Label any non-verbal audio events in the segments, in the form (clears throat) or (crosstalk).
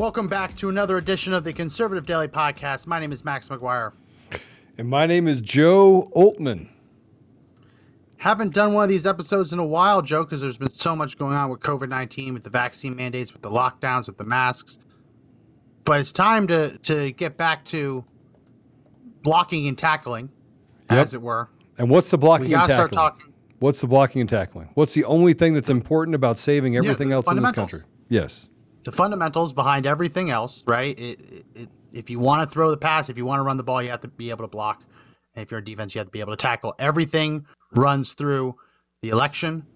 Welcome back to another edition of the Conservative Daily Podcast. My name is Max McGuire. And my name is Joe Oltmann. Haven't done one of these episodes in a while, Joe, because there's been so much going on with COVID 19, with the vaccine mandates, with the lockdowns, with the masks. But it's time to, to get back to blocking and tackling, Yep. as it were. And what's the blocking We and tackling? start talking. What's the blocking and tackling? What's the only thing that's important about saving everything the else in this country? Yes. The fundamentals behind everything else, right? It, it, if you want to throw the pass, if you want to run the ball, you have to be able to block. And if you're a defense, you have to be able to tackle. Everything runs through the election.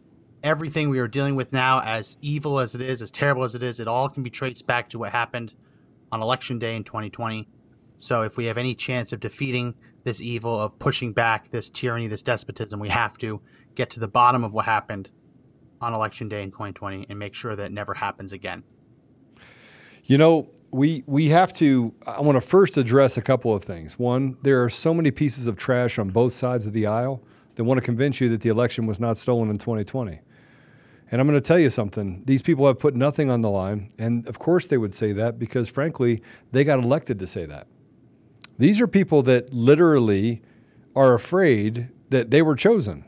Everything we are dealing with now, as evil as it is, as terrible as it is, it all can be traced back to what happened on election day in 2020. So if we have any chance of defeating this evil, of pushing back this tyranny, this despotism, we have to get to the bottom of what happened on election day in 2020 and make sure that it never happens again. You know, we we have to I want to first address a couple of things. One, there are so many pieces of trash on both sides of the aisle that want to convince you that the election was not stolen in 2020. And I'm going to tell you something. These people have put nothing on the line, and of course they would say that because frankly, they got elected to say that. These are people that literally are afraid that they were chosen.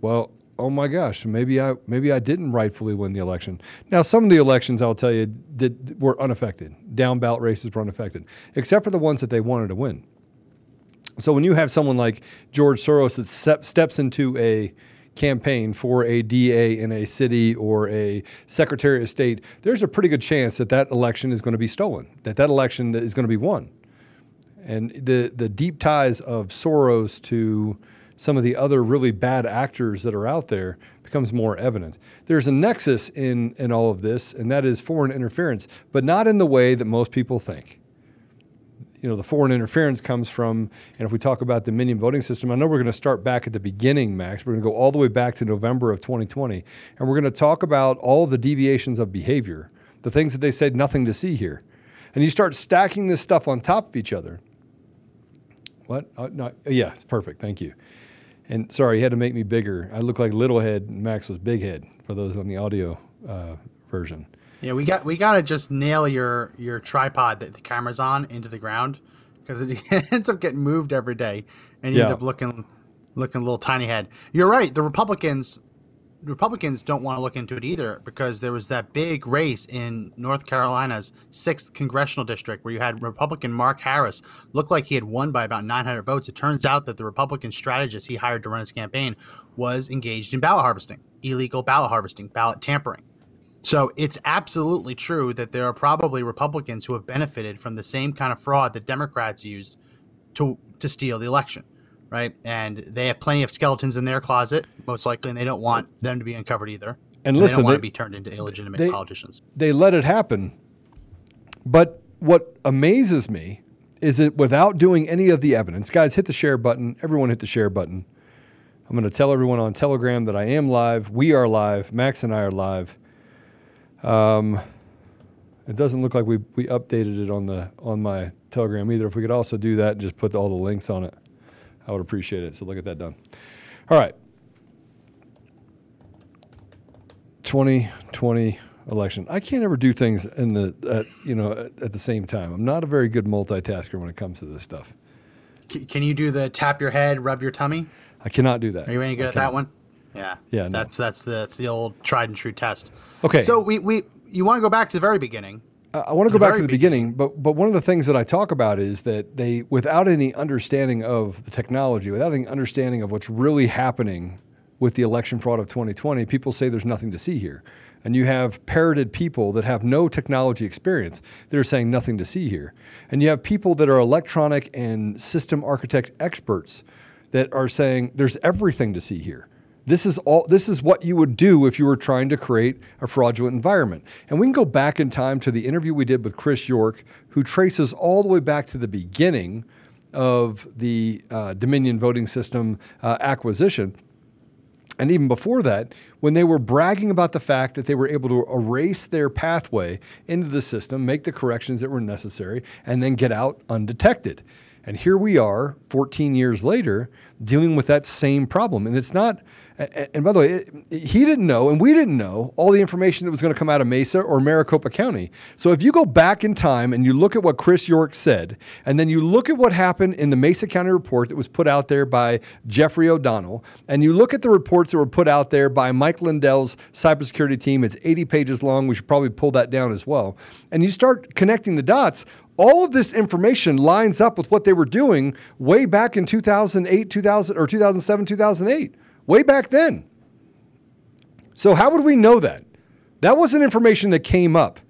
Well, oh my gosh, maybe I maybe I didn't rightfully win the election. Now, some of the elections, I'll tell you, did were unaffected. Down ballot races were unaffected, except for the ones that they wanted to win. So when you have someone like George Soros that step, steps into a campaign for a DA in a city or a Secretary of State, there's a pretty good chance that that election is going to be stolen. That that election is going to be won. And the the deep ties of Soros to some of the other really bad actors that are out there becomes more evident. There's a nexus in in all of this, and that is foreign interference, but not in the way that most people think. You know, the foreign interference comes from, and if we talk about the Dominion voting system, I know we're going to start back at the beginning, Max. We're going to go all the way back to November of 2020, and we're going to talk about all the deviations of behavior, the things that they said nothing to see here. And you start stacking this stuff on top of each other. What? Uh, no, yeah, it's perfect. Thank you. And sorry, you had to make me bigger. I look like little head, and Max was big head for those on the audio uh, version. Yeah, we got we gotta just nail your your tripod that the camera's on into the ground because (laughs) it ends up getting moved every day, and you Yeah. end up looking looking a little tiny head. You're right. The Republicans Republicans don't want to look into it either because there was that big race in North Carolina's sixth congressional district where you had Republican Mark Harris looked like he had won by about 900 votes. It turns out that the Republican strategist he hired to run his campaign was engaged in ballot harvesting, illegal ballot harvesting, ballot tampering. So it's absolutely true that there are probably Republicans who have benefited from the same kind of fraud that Democrats used to to steal the election, right? And they have plenty of skeletons in their closet, most likely, and they don't want them to be uncovered either. And they listen, don't want they- to be turned into illegitimate they- politicians. they let it happen. But what amazes me is that without doing any of the evidence, guys, hit the share button. Everyone hit the share button. I'm going to tell everyone on Telegram that I am live. We are live. Max and I are live. Um, it doesn't look like we, we updated it on the on my Telegram either. If we could also do that and just put all the links on it, I would appreciate it. So look at that done. All right. 2020 election. I can't ever do things in the at, you know at, at the same time. I'm not a very good multitasker when it comes to this stuff. C- can you do the tap your head, rub your tummy? I cannot do that. Are you any good I at that one? Yeah. Yeah, no. That's that's the that's the old tried and true test. Okay. So we we you want to go back to the very beginning. I- want to go back to the beginning, but but one of the things that I talk about is that they, without any understanding of the technology, without any understanding of what's really happening with the election fraud of 2020, people say there's nothing to see here, and you have parroted people that have no technology experience that are saying nothing to see here, and you have people that are electronic and system architect experts that are saying there's everything to see here. This is all this is what you would do if you were trying to create a fraudulent environment. And we can go back in time to the interview we did with Chris York, who traces all the way back to the beginning of the uh, Dominion voting system uh, acquisition. And even before that, when they were bragging about the fact that they were able to erase their pathway into the system, make the corrections that were necessary, and then get out undetected. And here we are, 14 years later, dealing with that same problem. And it's not and by the way, he didn't know, and we didn't know all the information that was going to come out of Mesa or Maricopa County. So if you go back in time and you look at what Chris York said, and then you look at what happened in the Mesa County report that was put out there by Jeffrey O'Donnell, and you look at the reports that were put out there by Mike Lindell's cybersecurity team, it's 80 pages long. We should probably pull that down as well. And you start connecting the dots all of this information lines up with what they were doing way back in 2008, 2000 or 2007, 2008 way back then. So, how would we know that? That wasn't information that came up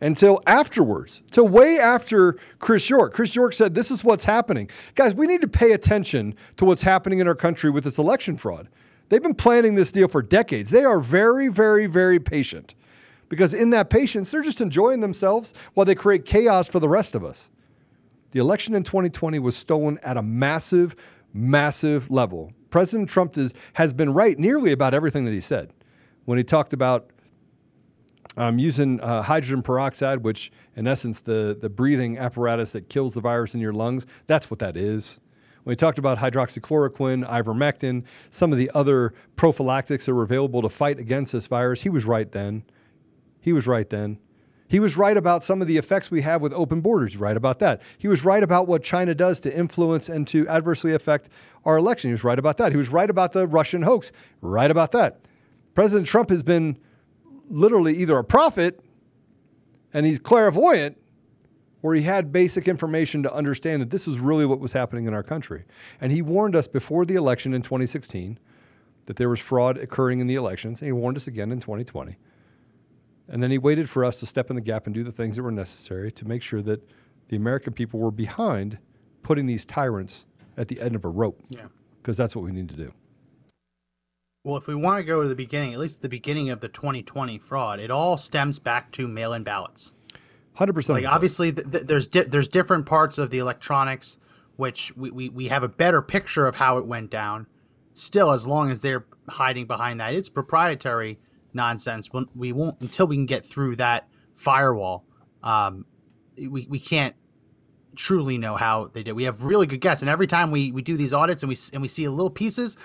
until afterwards, till way after Chris York. Chris York said, This is what's happening. Guys, we need to pay attention to what's happening in our country with this election fraud. They've been planning this deal for decades. They are very, very, very patient because in that patience, they're just enjoying themselves while they create chaos for the rest of us. The election in 2020 was stolen at a massive, massive level. President Trump is, has been right nearly about everything that he said. When he talked about um, using uh, hydrogen peroxide, which in essence the the breathing apparatus that kills the virus in your lungs, that's what that is. When he talked about hydroxychloroquine, ivermectin, some of the other prophylactics that were available to fight against this virus, he was right then. He was right then. He was right about some of the effects we have with open borders, right about that. He was right about what China does to influence and to adversely affect our election. He was right about that. He was right about the Russian hoax, right about that. President Trump has been literally either a prophet and he's clairvoyant or he had basic information to understand that this is really what was happening in our country. And he warned us before the election in 2016 that there was fraud occurring in the elections, and he warned us again in 2020. And then he waited for us to step in the gap and do the things that were necessary to make sure that the American people were behind putting these tyrants at the end of a rope. Yeah. Because that's what we need to do. Well, if we want to go to the beginning, at least the beginning of the 2020 fraud, it all stems back to mail-in ballots. Hundred percent. Like obviously, th- th- there's di- there's different parts of the electronics which we, we, we have a better picture of how it went down. Still, as long as they're hiding behind that, it's proprietary nonsense. We won't until we can get through that firewall. Um, we we can't truly know how they did. We have really good guesses, and every time we we do these audits and we and we see little pieces,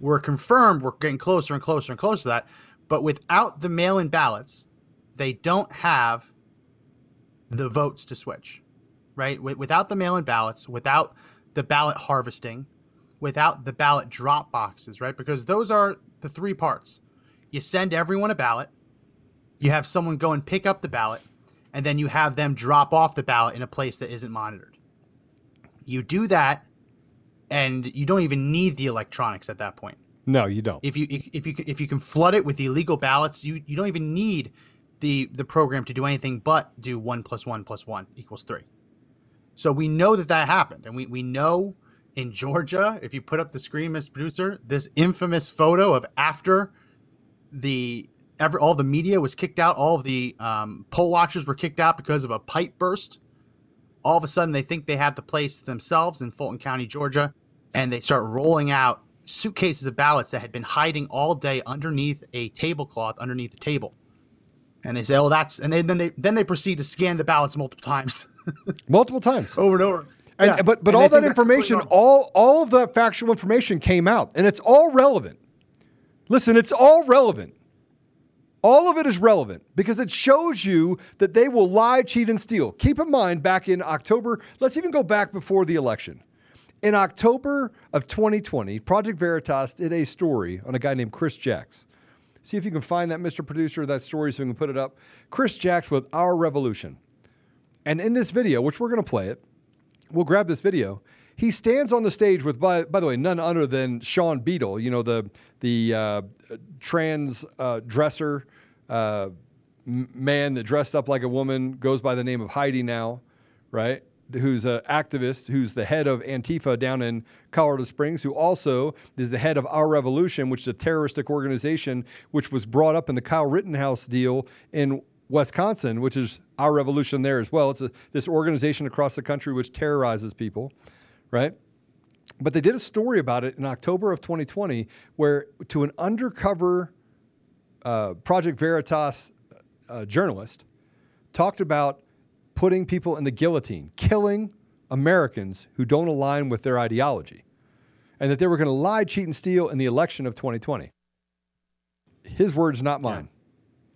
we're confirmed we're getting closer and closer and closer to that. But without the mail-in ballots, they don't have the votes to switch, right? Without the mail-in ballots, without the ballot harvesting, without the ballot drop boxes, right? Because those are the three parts you send everyone a ballot, you have someone go and pick up the ballot, and then you have them drop off the ballot in a place that isn't monitored. You do that, and you don't even need the electronics at that point. No, you don't. If you if you if you can flood it with illegal ballots, you you don't even need the the program to do anything but do one plus one plus one equals three. So we know that that happened, and we we know in Georgia, if you put up the screen, Mr. Producer, this infamous photo of after the every all the media was kicked out. All of the um, poll watchers were kicked out because of a pipe burst. All of a sudden, they think they have the place themselves in Fulton County, Georgia, and they start rolling out suitcases of ballots that had been hiding all day underneath a tablecloth underneath the table. And they say, "Oh, that's," and they, then they then they proceed to scan the ballots multiple times, (laughs) multiple times, over and over. And, yeah. But but and all that information, all all of the factual information came out, and it's all relevant. Listen, it's all relevant. All of it is relevant because it shows you that they will lie, cheat, and steal. Keep in mind, back in October, let's even go back before the election. In October of 2020, Project Veritas did a story on a guy named Chris Jacks. See if you can find that, Mr. Producer, that story so we can put it up. Chris Jacks with Our Revolution. And in this video, which we're going to play it, we'll grab this video he stands on the stage with, by, by the way, none other than Sean Beadle, you know, the, the uh, trans uh, dresser uh, man that dressed up like a woman, goes by the name of Heidi now, right? who's an activist, who's the head of Antifa down in Colorado Springs, who also is the head of Our Revolution, which is a terroristic organization which was brought up in the Kyle Rittenhouse deal in Wisconsin, which is Our Revolution there as well. It's a, this organization across the country which terrorizes people, right? But they did a story about it in October of 2020 where to an undercover uh, Project Veritas uh, journalist talked about putting people in the guillotine, killing Americans who don't align with their ideology, and that they were going to lie, cheat, and steal in the election of 2020. His words, not mine.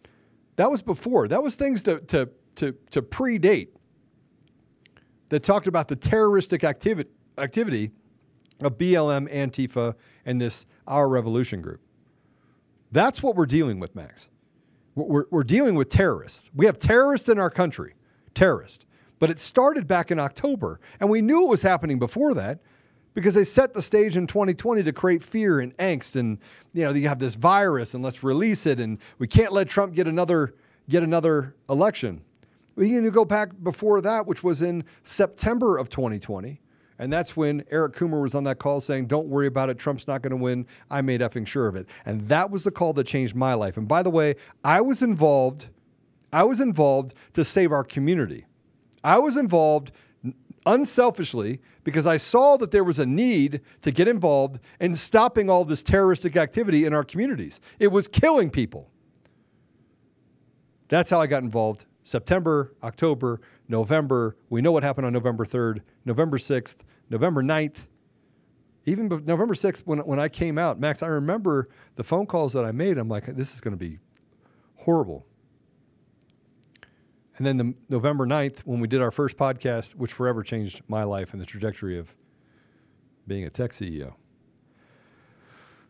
Yeah. That was before. That was things to, to, to, to predate that talked about the terroristic activity, activity of BLM, Antifa, and this Our Revolution group. That's what we're dealing with, Max. We're, we're dealing with terrorists. We have terrorists in our country, terrorists. But it started back in October, and we knew it was happening before that because they set the stage in 2020 to create fear and angst and you know you have this virus and let's release it and we can't let Trump get another get another election. We can go back before that, which was in September of 2020, and that's when Eric Coomer was on that call saying, Don't worry about it. Trump's not going to win. I made effing sure of it. And that was the call that changed my life. And by the way, I was involved. I was involved to save our community. I was involved unselfishly because I saw that there was a need to get involved in stopping all this terroristic activity in our communities. It was killing people. That's how I got involved. September, October, November. We know what happened on November 3rd, November 6th, November 9th. Even November 6th, when, when I came out, Max, I remember the phone calls that I made. I'm like, this is going to be horrible. And then the November 9th, when we did our first podcast, which forever changed my life and the trajectory of being a tech CEO.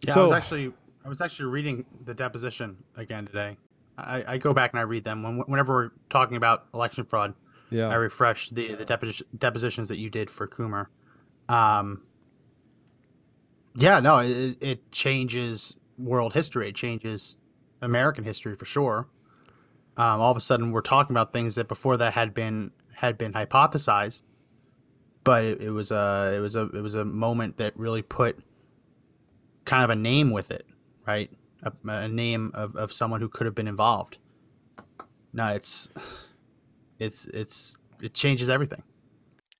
Yeah, so, I was actually I was actually reading the deposition again today. I, I go back and I read them when, whenever we're talking about election fraud. Yeah. I refreshed the the deposi- depositions that you did for Coomer. Um, yeah, no, it, it changes world history. It changes American history for sure. Um, all of a sudden, we're talking about things that before that had been had been hypothesized, but it, it was a it was a it was a moment that really put kind of a name with it, right? A, a name of, of someone who could have been involved. No, it's it's it's it changes everything.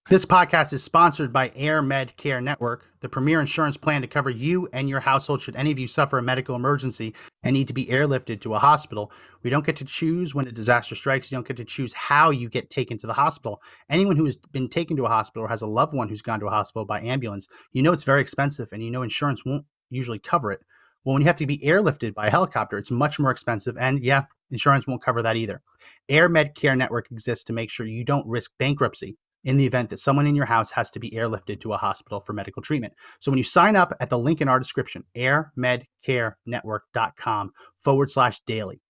This podcast is sponsored by Air Med Care Network, the premier insurance plan to cover you and your household should any of you suffer a medical emergency and need to be airlifted to a hospital. We don't get to choose when a disaster strikes. You don't get to choose how you get taken to the hospital. Anyone who has been taken to a hospital or has a loved one who's gone to a hospital by ambulance, you know it's very expensive and you know insurance won't usually cover it. Well, when you have to be airlifted by a helicopter, it's much more expensive. And yeah, insurance won't cover that either. Air Med Care Network exists to make sure you don't risk bankruptcy in the event that someone in your house has to be airlifted to a hospital for medical treatment. So when you sign up at the link in our description, airmedcarenetwork.com forward slash daily,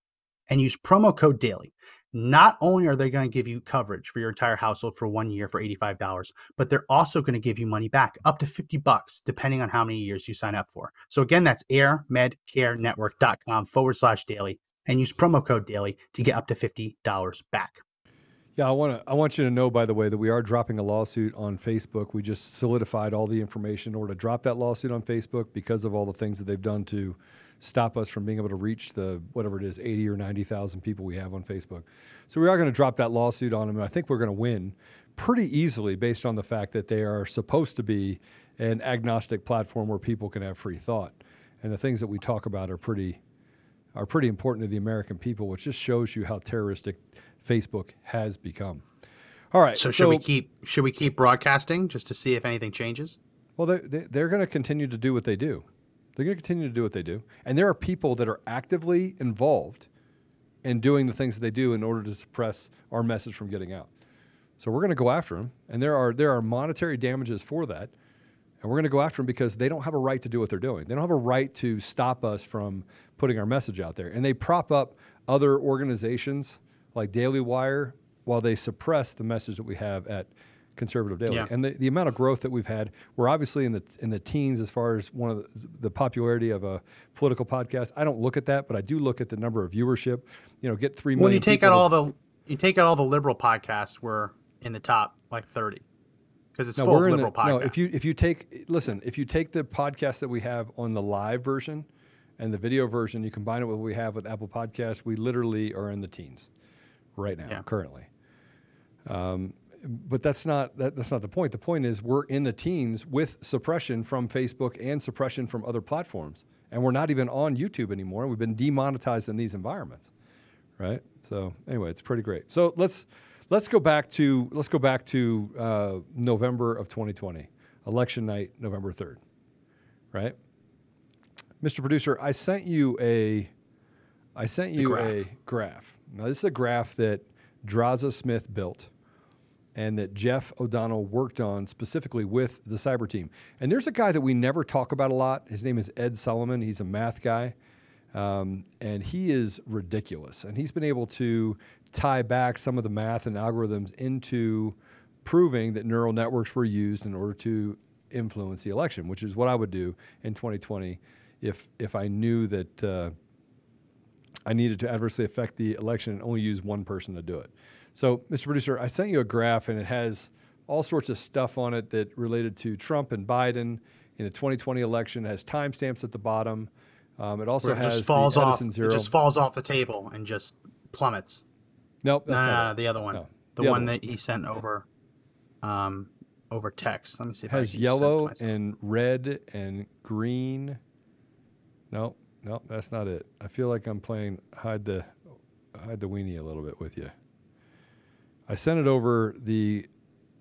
and use promo code daily, not only are they going to give you coverage for your entire household for one year for $85, but they're also going to give you money back up to 50 bucks, depending on how many years you sign up for. So again, that's airmedcarenetwork.com forward slash daily and use promo code daily to get up to $50 back. Yeah, I want to. I want you to know, by the way, that we are dropping a lawsuit on Facebook. We just solidified all the information in order to drop that lawsuit on Facebook because of all the things that they've done to stop us from being able to reach the whatever it is, eighty or ninety thousand people we have on Facebook. So we are going to drop that lawsuit on them, and I think we're going to win pretty easily based on the fact that they are supposed to be an agnostic platform where people can have free thought, and the things that we talk about are pretty are pretty important to the American people, which just shows you how terroristic Facebook has become. All right. So, so should we keep should we keep broadcasting just to see if anything changes? Well, they, they, they're going to continue to do what they do. They're going to continue to do what they do, and there are people that are actively involved in doing the things that they do in order to suppress our message from getting out. So we're going to go after them, and there are there are monetary damages for that, and we're going to go after them because they don't have a right to do what they're doing. They don't have a right to stop us from putting our message out there, and they prop up other organizations like Daily Wire while they suppress the message that we have at Conservative Daily. Yeah. And the, the amount of growth that we've had, we're obviously in the in the teens as far as one of the, the, popularity of a political podcast. I don't look at that, but I do look at the number of viewership. You know, get three million. When you take out all the you take out all the liberal podcasts where in the top like 30 because it's No, full of we're in liberal the, no. If you if you take listen, if you take the podcast that we have on the live version and the video version, you combine it with what we have with Apple Podcasts, we literally are in the teens right now, Yeah. currently. Um, but that's not that, that's not the point. The point is we're in the teens with suppression from Facebook and suppression from other platforms, and we're not even on YouTube anymore. We've been demonetized in these environments, right? So anyway, it's pretty great. So let's let's go back to let's go back to uh, November of 2020, election night, November 3rd, right? Mr. Producer, I sent you a I sent you graph. a graph. Now this is a graph that Draza Smith built and that Jeff O'Donnell worked on specifically with the cyber team. And there's a guy that we never talk about a lot. His name is Ed Solomon. He's a math guy. Um, and he is ridiculous. And he's been able to tie back some of the math and algorithms into proving that neural networks were used in order to influence the election, which is what I would do in 2020 if if I knew that uh, I needed to adversely affect the election and only use one person to do it. So, Mr. Producer, I sent you a graph and it has all sorts of stuff on it that related to Trump and Biden in the 2020 election. It has timestamps at the bottom. Um, it also it has just falls off. Edison It just falls off the table and just plummets. nope, No, that's no, not no, the other one. No, the, the one one. that he sent over, um, over text. Let me see. It If I has can just it yellow and red and green. No, no, that's not it. I feel like I'm playing hide the hide the weenie a little bit with you. I sent it over the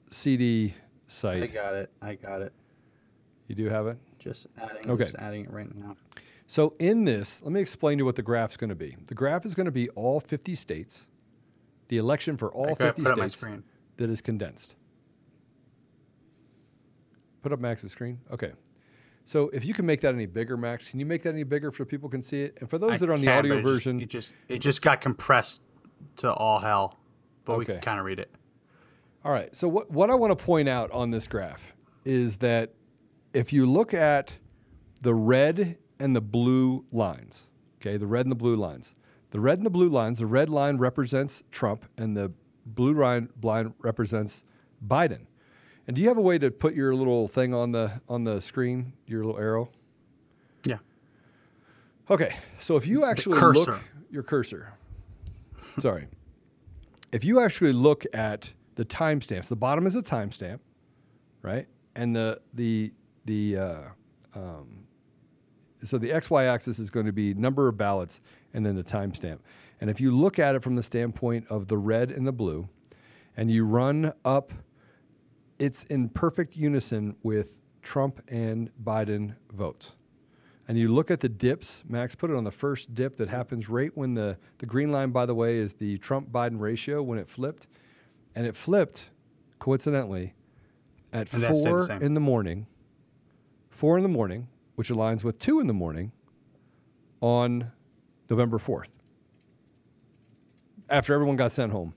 CD site. I got it. I got it. You do have it. Just adding. Okay. Just adding it right now. So in this, let me explain to you what the graph's going to be. The graph is going to be all 50 states, the election for all I 50 put it on my states that is condensed. Put up Max's screen. Okay. So if you can make that any bigger, Max, can you make that any bigger so people can see it? And for those I that are on the audio it just- version, it just it just got compressed to all hell, but we Okay. can kind of read it. All right. So what what I want to point out on this graph is that if you look at the red and the blue lines, okay, the red and the blue lines, the red and the blue lines, the red line represents Trump and the blue line line represents Biden. And do you have a way to put your little thing on the on the screen, your little arrow? Yeah. Okay, so if you actually look your cursor, sorry, if you actually look at the timestamps, the bottom is a timestamp, right? And the the the uh, um, so the x y axis is going to be number of ballots and then the timestamp. And if you look at it from the standpoint of the red and the blue, and you run up, it's in perfect unison with Trump and Biden votes and you look at the dips, Max put it on the first dip that happens right when the, the green line, by the way, is the Trump Biden ratio when it flipped. And it flipped, coincidentally, at And that the four in the morning, four in the morning, which aligns with two in the morning on November 4th. After everyone got sent home,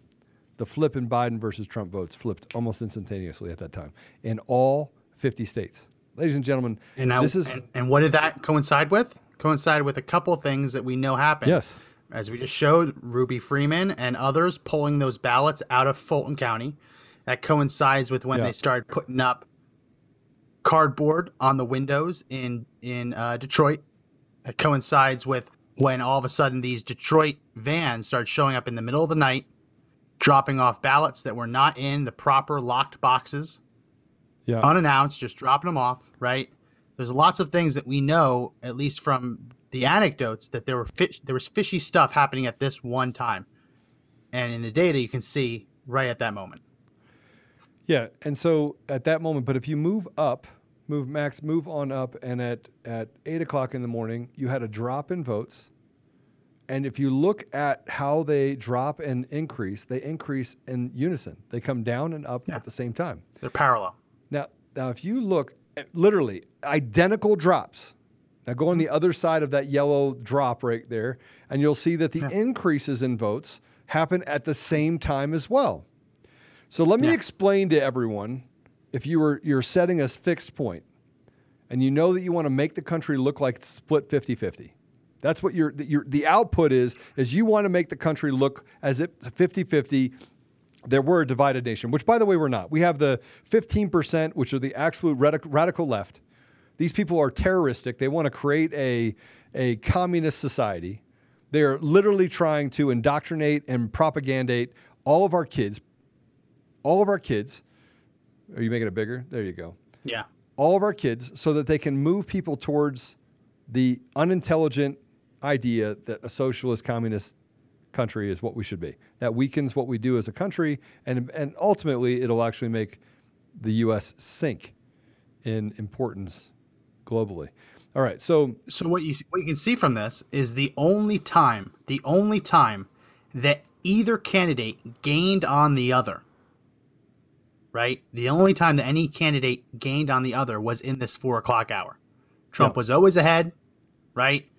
the flip in Biden versus Trump votes flipped almost instantaneously at that time in all 50 states. Ladies and gentlemen, And now, this is and, and what did that coincide with? Coincide with a couple of things that we know happened. yes. As we just showed, Ruby Freeman and others pulling those ballots out of Fulton County. That coincides with when Yeah. they started putting up cardboard on the windows in in uh, Detroit. That coincides with when all of a sudden these Detroit vans started showing up in the middle of the night, dropping off ballots that were not in the proper locked boxes Yeah. unannounced, just dropping them off, right? There's lots of things that we know, at least from the anecdotes, that there were fish, there was fishy stuff happening at this one time, and in the data you can see right at that moment. Yeah, and so at that moment, but if you move up, move max, move on up, and at at eight o'clock in the morning, you had a drop in votes. And if you look at how they drop and increase, they increase in unison. They come down and up Yeah. at the same time. They're parallel. Now, now if you look at literally identical drops, now go on the other side of that yellow drop right there, and you'll see that the Yeah. increases in votes happen at the same time as well. So let me Yeah. explain to everyone if you were you're setting a fixed point and you know that you want to make the country look like it's split 50-50. That's what your your the output is is you want to make the country look as if it's 50-50 that we're a divided nation, which by the way, we're not. We have the 15%, which are the absolute radic- radical left. These people are terroristic. They want to create a, a communist society. They're literally trying to indoctrinate and propagandate all of our kids. All of our kids. Are you making it bigger? There you go. Yeah. All of our kids so that they can move people towards the unintelligent idea that a socialist communist country is what we should be. That weakens what we do as a country, and and ultimately it'll actually make the U.S. sink in importance globally. All right, so So what you what you can see from this is the only time, the only time that either candidate gained on the other. Right? The only time that any candidate gained on the other was in this four o'clock hour. Trump Yeah. was always ahead, right?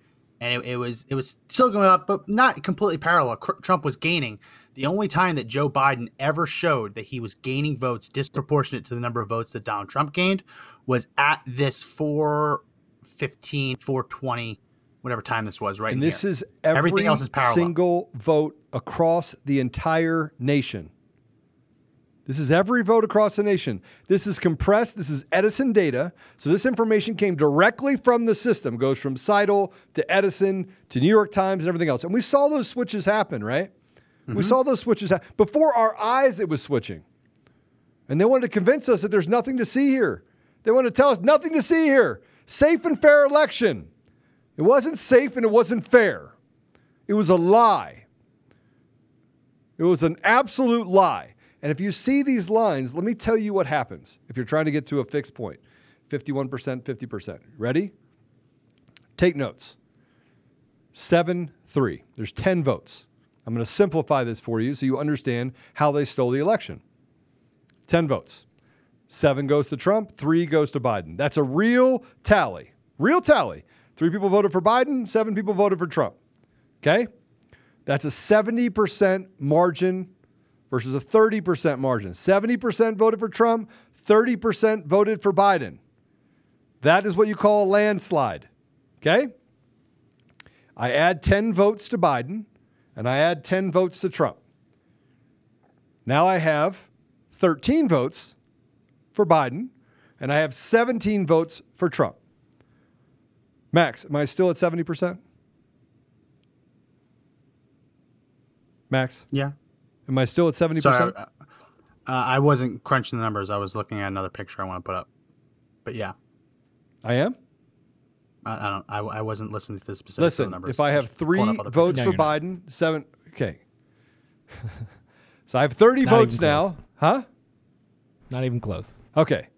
And it, it was it was still going up, but not completely parallel. Trump was gaining. The only time that Joe Biden ever showed that he was gaining votes disproportionate to the number of votes that Donald Trump gained was at this 415, 420, whatever time this was, right? and this here. is every Everything else is parallel. single vote across the entire nation. This is every vote across the nation. This is compressed. This is Edison data. So this information came directly from the system, goes from Scytl to Edison to New York Times and everything else. And we saw those switches happen, right? Mm-hmm. We saw those switches happen. Before our eyes, it was switching. And they wanted to convince us that there's nothing to see here. They wanted to tell us nothing to see here. Safe and fair election. It wasn't safe and it wasn't fair. It was a lie. It was an absolute lie. And if you see these lines, let me tell you what happens if you're trying to get to a fixed point 51%, 50%. Ready? Take notes. 7 3. There's 10 votes. I'm going to simplify this for you so you understand how they stole the election. 10 votes. Seven goes to Trump, three goes to Biden. That's a real tally. Real tally. Three people voted for Biden, seven people voted for Trump. Okay? That's a 70% margin versus a 30% margin. 70% voted for Trump, 30% voted for Biden. That is what you call a landslide. Okay? I add 10 votes to Biden and I add 10 votes to Trump. Now I have 13 votes for Biden and I have 17 votes for Trump. Max, am I still at 70%? Max, yeah. Am I still at 70%? Sorry, I, uh, I wasn't crunching the numbers. I was looking at another picture I want to put up. But yeah, I am? I, I don't. I, I wasn't listening to the specific Listen, numbers. if I have three votes No, for you're not. Biden, seven, okay. (laughs) so I have 30 Not votes now. Huh? Not even close. Okay.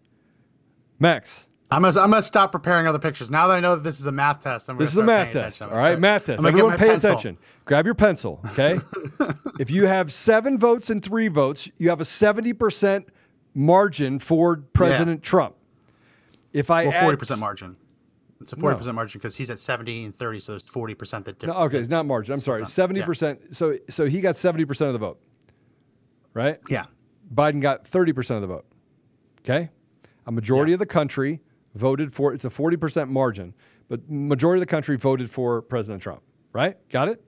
Max, I'm gonna, I'm gonna stop preparing other pictures now that I know that this is a math test. I'm this is a math test. All right, All I'm right, gonna math test. Everyone pay pencil. attention. Grab your pencil, okay? (laughs) if you have seven votes and three votes, you have a 70% margin for President Trump. If I Well, forty percent margin. It's a forty percent margin because he's at seventy and thirty, so there's forty percent that No, difference. okay, it's not margin. I'm sorry. Seventy percent. So so he got seventy percent of the vote, right? Yeah. Biden got thirty percent of the vote. Okay, a majority of the country voted for. It's a forty percent margin, but majority of the country voted for President Trump. Right? Got it.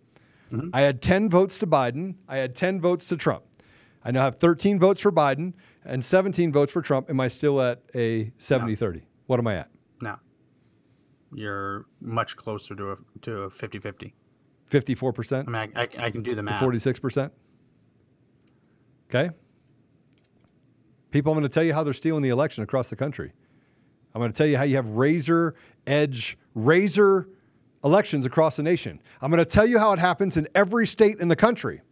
Mm-hmm. I had ten votes to Biden. I had ten votes to Trump. I now have thirteen votes for Biden and seventeen votes for Trump. Am I still at a 70-30? What am I at? No. You're much closer to a to a 50-50. Fifty-four percent. I mean, I, I, I can do the math. Forty-six percent. Okay. People, I'm going to tell you how they're stealing the election across the country. I'm going to tell you how you have razor edge, razor elections across the nation. I'm going to tell you how it happens in every state in the country.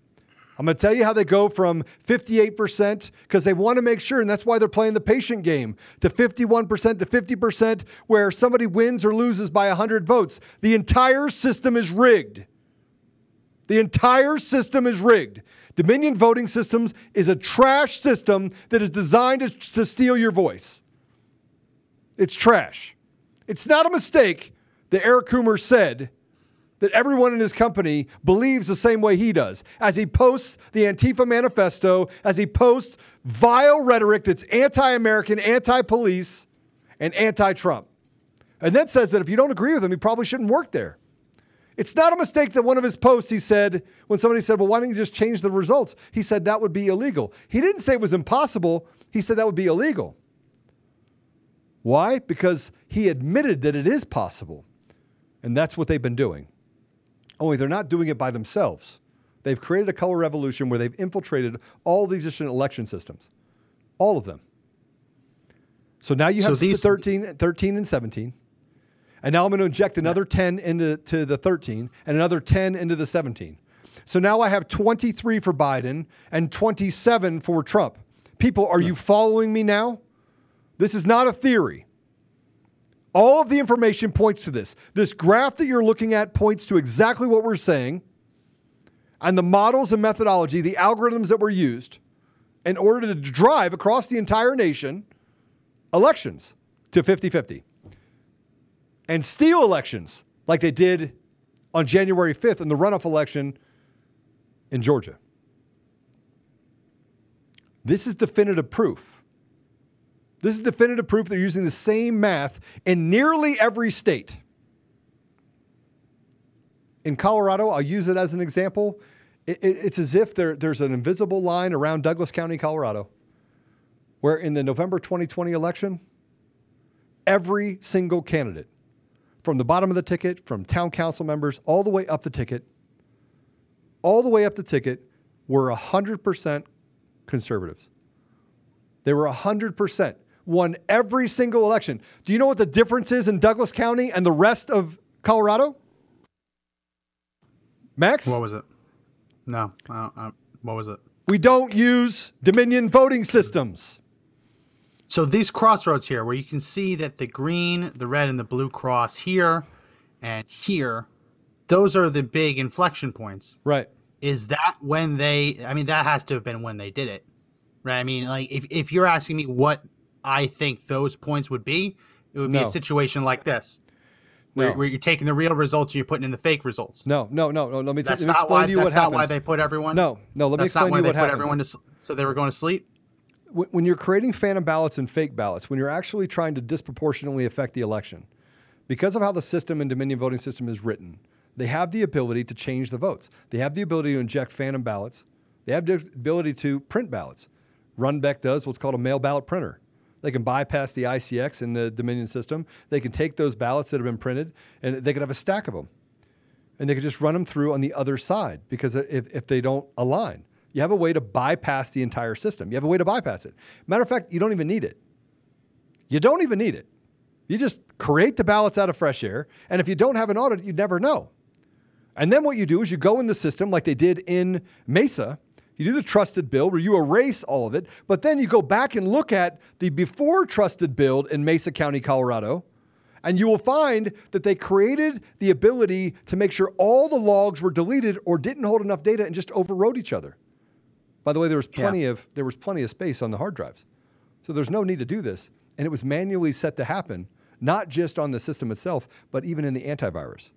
I'm going to tell you how they go from 58% because they want to make sure, and that's why they're playing the patient game, to 51% to 50%, where somebody wins or loses by 100 votes. The entire system is rigged. The entire system is rigged. Dominion voting systems is a trash system that is designed to, to steal your voice. It's trash. It's not a mistake that Eric Coomer said that everyone in his company believes the same way he does. As he posts the Antifa manifesto, as he posts vile rhetoric that's anti American, anti police, and anti Trump. And then says that if you don't agree with him, you probably shouldn't work there. It's not a mistake that one of his posts he said when somebody said, "Well, why don't you just change the results?" He said that would be illegal. He didn't say it was impossible. He said that would be illegal. Why? Because he admitted that it is possible. And that's what they've been doing. Only they're not doing it by themselves. They've created a color revolution where they've infiltrated all these different election systems, all of them. So now you So have these- 13, 13 and 17. And now I'm going to inject another 10 into to the 13 and another 10 into the 17. So now I have 23 for Biden and 27 for Trump. People, are you following me now? This is not a theory. All of the information points to this. This graph that you're looking at points to exactly what we're saying. And the models and methodology, the algorithms that were used in order to drive across the entire nation elections to 50 50 and steal elections like they did on January 5th in the runoff election in Georgia. This is definitive proof. This is definitive proof they're using the same math in nearly every state. In Colorado, I'll use it as an example. It- it- it's as if there, there's an invisible line around Douglas County, Colorado, where in the November 2020 election, every single candidate, from the bottom of the ticket, from town council members, all the way up the ticket, all the way up the ticket, were 100% conservatives. They were 100%. Won every single election. Do you know what the difference is in Douglas County and the rest of Colorado? Max? What was it? No. I don't, I, what was it? We don't use Dominion voting systems. So these crossroads here, where you can see that the green, the red, and the blue cross here and here, those are the big inflection points. Right. Is that when they? I mean, that has to have been when they did it, right? I mean, like if if you're asking me what I think those points would be, it would be No. a situation like this, where, No. where you're taking the real results and you're putting in the fake results. No, no, no, no. Let me, That's let me not explain why. to you That's what not why they put everyone. no, no, let me that's not explain why to you they what put everyone to. So they were going to sleep. When- when you're creating phantom ballots and fake ballots, when you're actually trying to disproportionately affect the election, because of how the system and Dominion voting system is written, they have the ability to change the votes. They have the ability to inject phantom ballots. They have the ability to print ballots. Runbeck does what's called a mail ballot printer. They can bypass the ICX in the Dominion system. They can take those ballots that have been printed and they could have a stack of them. And they could just run them through on the other side because if, if they don't align, you have a way to bypass the entire system. You have a way to bypass it. Matter of fact, you don't even need it. You don't even need it. You just create the ballots out of fresh air. And if you don't have an audit, you never know. And then what you do is you go in the system like they did in Mesa. You do the trusted build where you erase all of it, but then you go back and look at the before trusted build in Mesa County, Colorado, and you will find that they created the ability to make sure all the logs were deleted or didn't hold enough data and just overrode each other. By the way, there was Yeah. plenty of there was plenty of space on the hard drives. So there's no need to do this. And it was manually set to happen, not just on the system itself, but even in the antivirus.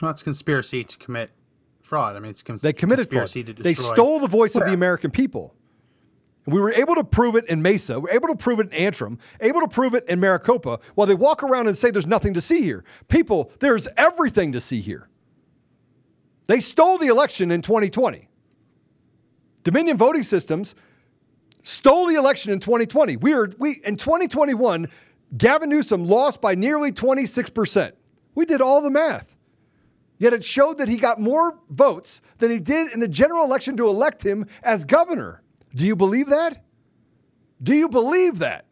Well, it's conspiracy to commit fraud. I mean, it's cons- They committed fraud. They stole the voice of the American people. We were able to prove it in Mesa. We were able to prove it in Antrim, able to prove it in Maricopa, while they walk around and say there's nothing to see here. People, there's everything to see here. They stole the election in 2020. Dominion voting systems stole the election in 2020. We are we in 2021, Gavin Newsom lost by nearly 26%. We did all the math. Yet it showed that he got more votes than he did in the general election to elect him as governor. Do you believe that? Do you believe that?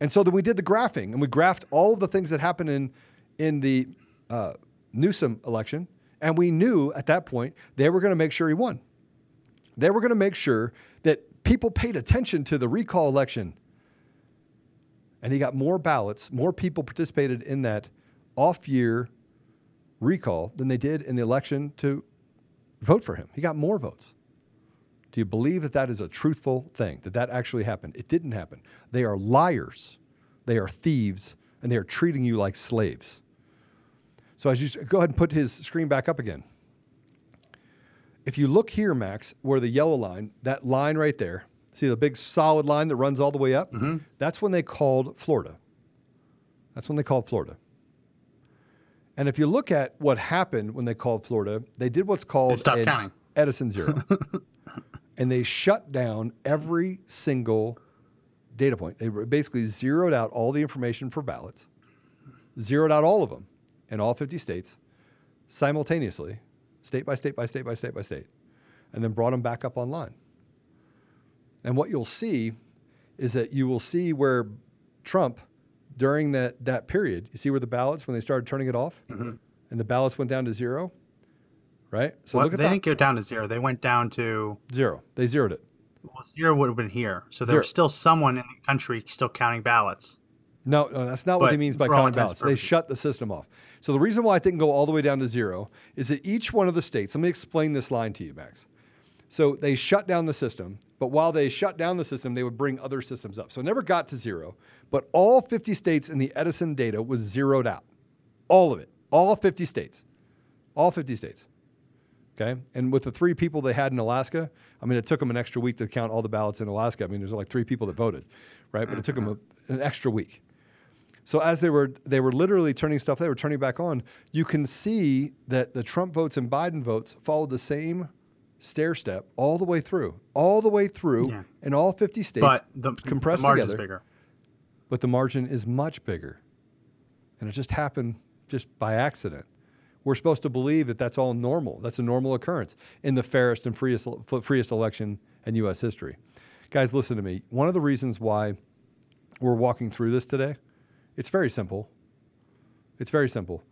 And so then we did the graphing and we graphed all of the things that happened in, in the uh, Newsom election. And we knew at that point they were going to make sure he won. They were going to make sure that people paid attention to the recall election. And he got more ballots, more people participated in that off year recall than they did in the election to vote for him. He got more votes. Do you believe that that is a truthful thing, that that actually happened? It didn't happen. They are liars, they are thieves, and they are treating you like slaves. So, as you go ahead and put his screen back up again. If you look here, Max, where the yellow line, that line right there, see the big solid line that runs all the way up? Mm-hmm. That's when they called Florida. That's when they called Florida. And if you look at what happened when they called Florida, they did what's called stopped an counting. Edison zero. (laughs) and they shut down every single data point. They basically zeroed out all the information for ballots, zeroed out all of them in all 50 states simultaneously, state by state by state by state by state, and then brought them back up online. And what you'll see is that you will see where Trump, during that, that period, you see where the ballots, when they started turning it off, mm-hmm. and the ballots went down to zero, right? So Well, look at they that. didn't go down to zero. They went down to Zero. They zeroed it. well, zero would have been here. So there Zero. still someone in the country still counting ballots. No, no, that's not what But he means by counting ballots. and They shut the system off. So the reason why it didn't go all the way down to zero is that each one of the states, let me explain this line to you, Max. So they shut down the system, but while they shut down the system, they would bring other systems up. So it never got to zero, but all 50 states in the Edison data was zeroed out. All of it. All 50 states. All 50 states. Okay. And with the three people they had in Alaska, I mean, it took them an extra week to count all the ballots in Alaska. I mean, there's like three people that voted, right? But it took them a, an extra week. So as they were they were literally turning stuff, they were turning back on. You can see that the Trump votes and Biden votes followed the same stair step all the way through, all the way through, Yeah. in all 50 states, But the, compressed the margin's together. bigger. But the margin is much bigger, and it just happened just by accident. We're supposed to believe that that's all normal. That's a normal occurrence in the fairest and freest freest election in U.S. history. Guys, listen to me. One of the reasons why we're walking through this today, it's very simple. It's very simple.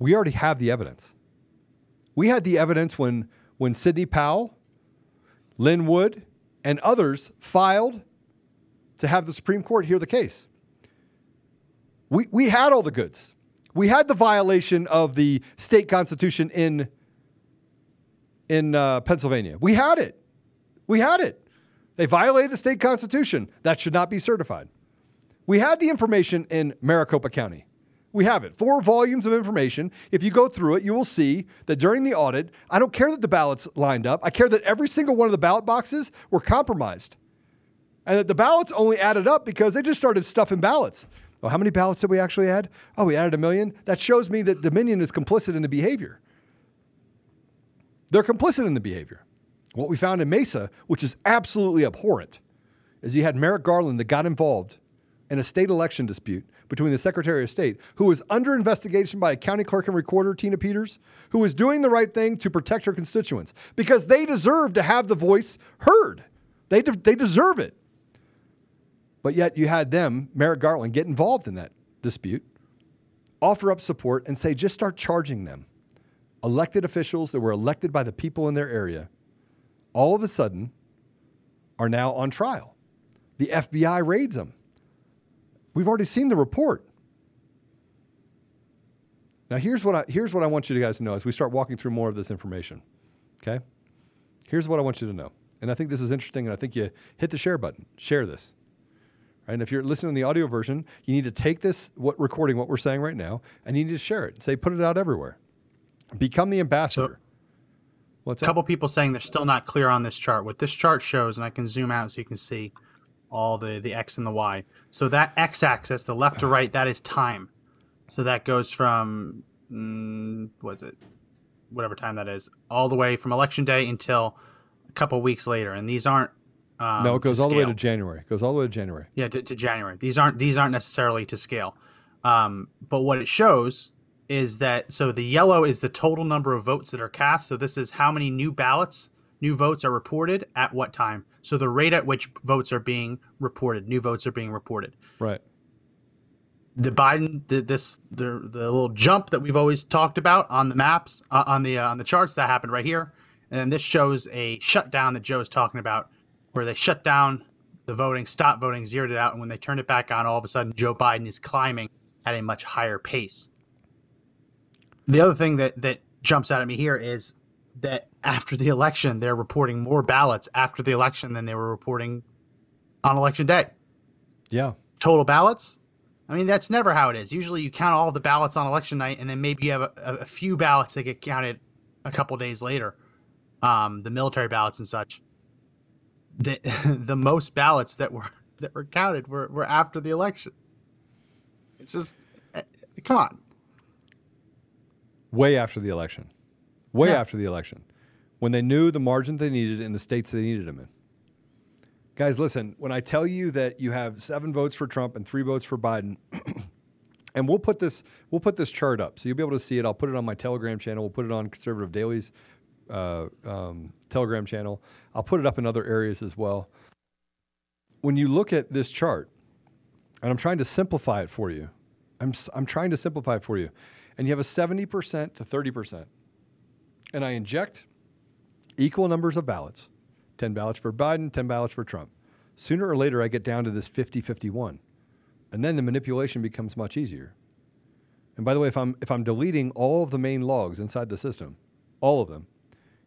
We already have the evidence. We had the evidence when when Sidney Powell, Lin Wood, and others filed to have the Supreme Court hear the case. We, we had all the goods. We had the violation of the state constitution in, in uh, Pennsylvania. We had it. We had it. They violated the state constitution. That should not be certified. We had the information in Maricopa County. We have it. Four volumes of information. If you go through it, you will see that during the audit, I don't care that the ballots lined up. I care that every single one of the ballot boxes were compromised and that the ballots only added up because they just started stuffing ballots. Well, how many ballots did we actually add? Oh, we added a million. That shows me that Dominion is complicit in the behavior. They're complicit in the behavior. What we found in Mesa, which is absolutely abhorrent, is you had Merrick Garland that got involved in a state election dispute between the Secretary of State, who was under investigation by a county clerk and recorder, Tina Peters, who was doing the right thing to protect her constituents because they deserve to have the voice heard. They, de- they deserve it. But yet you had them, Merrick Garland, get involved in that dispute, offer up support, and say, just start charging them. Elected officials that were elected by the people in their area, all of a sudden, are now on trial. The FBI raids them. We've already seen the report. Now here's what I here's what I want you guys to know as we start walking through more of this information. Okay? Here's what I want you to know. And I think this is interesting, and I think you hit the share button. Share this. Right? And if you're listening to the audio version, you need to take this what recording what we're saying right now, and you need to share it. Say put it out everywhere. Become the ambassador. What's A up? couple people saying they're still not clear on this chart. What this chart shows, and I can zoom out so you can see all the the x and the y. So that x-axis, the left to right, that is time. So that goes from mm, what's it, whatever time that is, all the way from election day until a couple weeks later. And these aren't. Um, no, it goes all the way to. January. It goes all the way to January. Yeah, to, to January. These aren't these aren't necessarily to scale. Um, but what it shows is that so the yellow is the total number of votes that are cast. So this is how many new ballots, new votes are reported at what time. So the rate at which votes are being reported, new votes are being reported. Right. The Biden did this the the little jump that we've always talked about on the maps uh, on the uh, on the charts that happened right here, and then this shows a shutdown that Joe is talking about, where they shut down the voting, stopped voting, zeroed it out, and when they turned it back on, all of a sudden Joe Biden is climbing at a much higher pace. The other thing that that jumps out at me here is that after the election, they're reporting more ballots after the election than they were reporting on election day. Yeah. Total ballots. I mean, that's never how it is. Usually, you count all the ballots on election night, and then maybe you have a, a, few ballots that get counted a couple days later, um, the military ballots and such. The (laughs) the most ballots that were (laughs) that were counted were, were after the election. It's just, eh, come on. way after the election, way Yeah. after the election, when they knew the margin they needed in the states they needed them in. Guys, listen, when I tell you that you have seven votes for Trump and three votes for Biden, (clears throat) and we'll put this we'll put this chart up so you'll be able to see it. I'll put it on my Telegram channel. We'll put it on Conservative Daily's uh, um, Telegram channel. I'll put it up in other areas as well. When you look at this chart, and I'm trying to simplify it for you, I'm I'm trying to simplify it for you, and you have a 70% to 30%, and I inject equal numbers of ballots 10 ballots for Biden, 10 ballots for Trump. Sooner or later, I get down to this 50 51. And then the manipulation becomes much easier. And by the way, if I'm, if I'm deleting all of the main logs inside the system, all of them,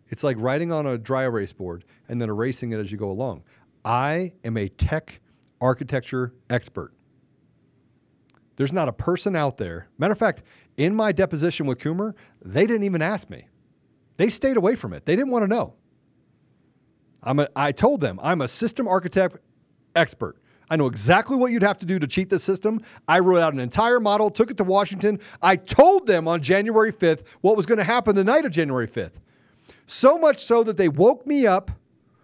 it's like writing on a dry erase board and then erasing it as you go along. I am a tech architecture expert. There's not a person out there. Matter of fact, in my deposition with Coomer, they didn't even ask me. They stayed away from it. They didn't want to know. I'm a, I told them I'm a system architect expert. I know exactly what you'd have to do to cheat the system. I wrote out an entire model, took it to Washington. I told them on January 5th what was going to happen the night of January 5th. So much so that they woke me up.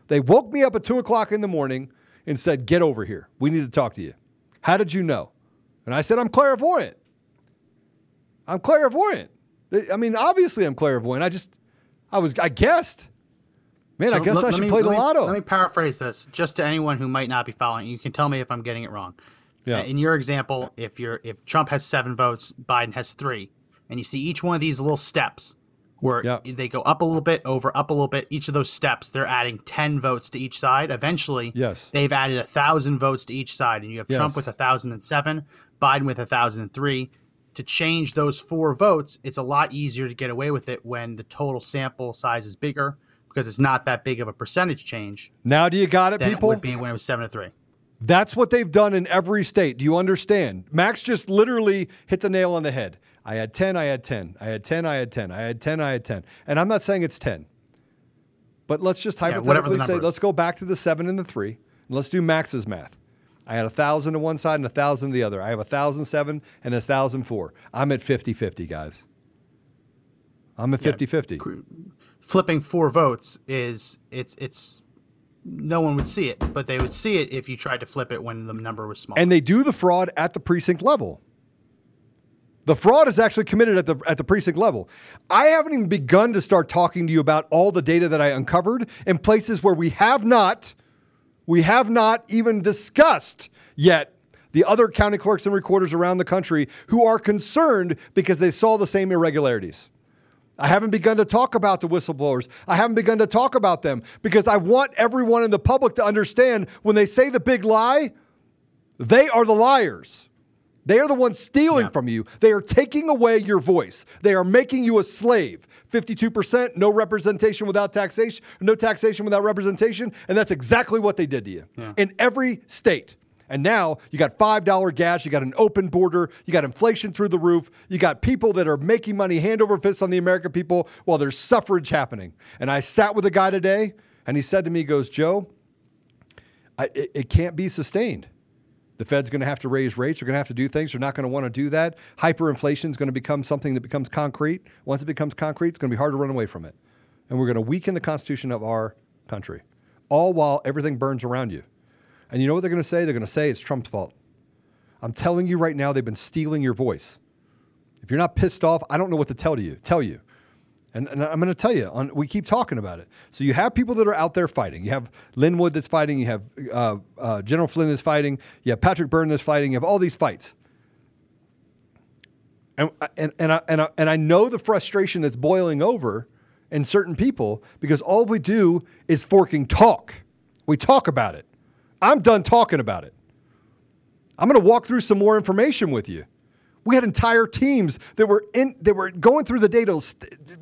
They woke me up at two o'clock in the morning and said, Get over here. We need to talk to you. How did you know? And I said, I'm clairvoyant. I'm clairvoyant. I mean, obviously I'm clairvoyant. I just, I was, I guessed. Man, I guess let- I should me- play the me- lotto. Let me paraphrase this, just to anyone who might not be following. You can tell me if I'm getting it wrong. Yeah. In your example, if you're if Trump has seven votes, Biden has three, and you see each one of these little steps where Yeah. they go up a little bit, over, up a little bit. Each of those steps, they're adding ten votes to each side. Eventually, Yes. they've added a thousand votes to each side, and you have Yes. Trump with a thousand and seven, Biden with a thousand and three. To change those four votes, it's a lot easier to get away with it when the total sample size is bigger because it's not that big of a percentage change now, do you got it, people? it would be when it was seven to three. That's what they've done in every state. Do you understand? Max just literally hit the nail on the head. I had 10, I had 10. I had 10, I had 10. I had 10, I had 10. And I'm not saying it's 10. But let's just hypothetically say, is. let's go back to the 7 and the 3. And let's do Max's math. I had a 1,000 to one side and a 1,000 to the other. I have a 1,007 and a 1,004. I'm at 50 50, guys. I'm at 50 50. Flipping four votes is it's it's no one would see it, but they would see it if you tried to flip it when the number was small. and they do the fraud at the precinct level. The fraud is actually committed at the at the precinct level. I haven't even begun to start talking to you about all the data that I uncovered in places where we have not we have not even discussed yet the other county clerks and recorders around the country who are concerned because they saw the same irregularities. I haven't begun to talk about the whistleblowers. I haven't begun to talk about them because I want everyone in the public to understand when they say the big lie, they are the liars. They are the ones stealing Yeah. from you. They are taking away your voice. They are making you a slave. 52%, no representation without taxation, no taxation without representation. And that's exactly what they did to you in every state. And now you got $5 gas, you got an open border, you got inflation through the roof, you got people that are making money hand over fist on the American people while there's suffrage happening. And I sat with a guy today and he said to me, he goes, Joe, I, it, it can't be sustained. The Fed's going to have to raise rates. They're going to have to do things. They're not going to want to do that. Hyperinflation is going to become something that becomes concrete. Once it becomes concrete, it's going to be hard to run away from it. And we're going to weaken the Constitution of our country, all while everything burns around you. And you know what they're going to say? They're going to say it's Trump's fault. I'm telling you right now, they've been stealing your voice. If you're not pissed off, I don't know what to tell to you. Tell you. And, and I'm going to tell you, on, we keep talking about it. So you have people that are out there fighting. You have Lin Wood that's fighting. You have uh, uh, General Flynn that's fighting. You have Patrick Byrne that's fighting. You have all these fights. And, and, and, I, and, I, and I know the frustration that's boiling over in certain people because all we do is forking talk. We talk about it. I'm done talking about it. I'm going to walk through some more information with you. We had entire teams that were in that were going through the data,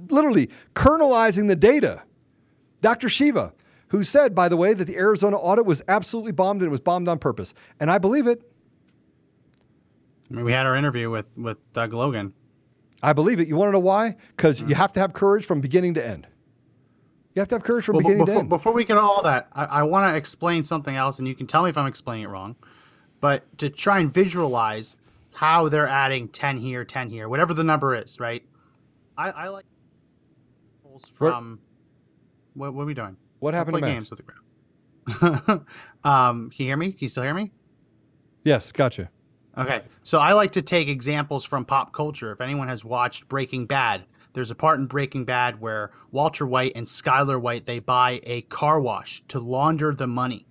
literally kernelizing the data. Dr. Shiva, who said, by the way, that the Arizona audit was absolutely bombed and it was bombed on purpose, and I believe it. I mean, we had our interview with with Doug Logan. I believe it. You want to know why? Because you mm. have to have courage from beginning to end. You have to have courage from Well, beginning before, to end. before we get all that, I, I want to explain something else, and you can tell me if I'm explaining it wrong. But to try and visualize how they're adding 10 here, 10 here, whatever the number is, right? I, I like from what, what are we doing? What I'll happened play to games with the ground. (laughs) um, can you hear me? Can you still hear me? Yes, gotcha. Okay, so I like to take examples from pop culture. If anyone has watched Breaking Bad, there's a part in Breaking Bad where Walter White and Skylar White they buy a car wash to launder the money.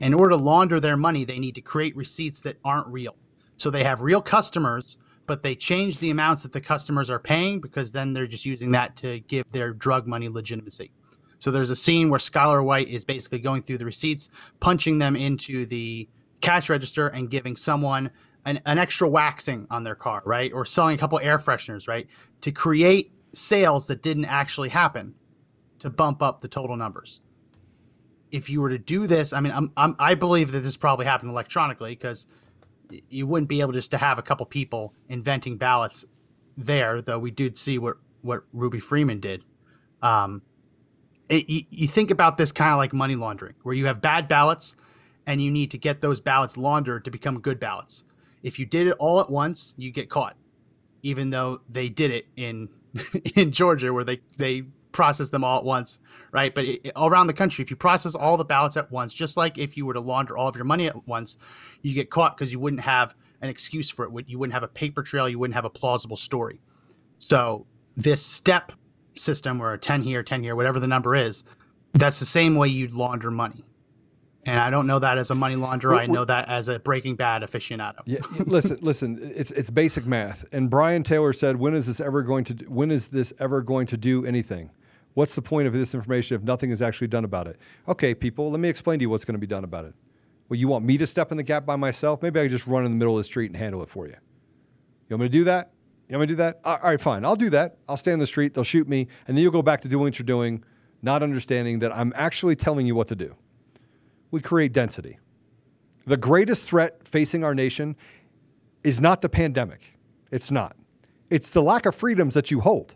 In order to launder their money, they need to create receipts that aren't real. So they have real customers, but they change the amounts that the customers are paying because then they're just using that to give their drug money legitimacy. So there's a scene where Skylar White is basically going through the receipts, punching them into the cash register, and giving someone an, an extra waxing on their car, right? Or selling a couple air fresheners, right? To create sales that didn't actually happen to bump up the total numbers. If you were to do this, I mean, I'm, I'm, I believe that this probably happened electronically because you wouldn't be able just to have a couple people inventing ballots there, though we did see what, what Ruby Freeman did. Um, it, you, you think about this kind of like money laundering, where you have bad ballots and you need to get those ballots laundered to become good ballots. If you did it all at once, you get caught, even though they did it in (laughs) in Georgia, where they they process them all at once, right? But it, all around the country, if you process all the ballots at once, just like if you were to launder all of your money at once, you get caught because you wouldn't have an excuse for it. You wouldn't have a paper trail. You wouldn't have a plausible story. So this step system, or a ten here, ten here, whatever the number is, that's the same way you'd launder money. And I don't know that as a money launderer. I know that as a Breaking Bad aficionado. Yeah, listen, (laughs) listen. It's it's basic math. And Brian Taylor said, "When is this ever going to? When is this ever going to do anything? What's the point of this information if nothing is actually done about it?" Okay, people, let me explain to you what's going to be done about it. Well, you want me to step in the gap by myself? Maybe I can just run in the middle of the street and handle it for you. You want me to do that? You want me to do that? All right, fine. I'll do that. I'll stay in the street. They'll shoot me, and then you'll go back to doing what you're doing, not understanding that I'm actually telling you what to do. We create density. The greatest threat facing our nation is not the pandemic. It's not. It's the lack of freedoms that you hold.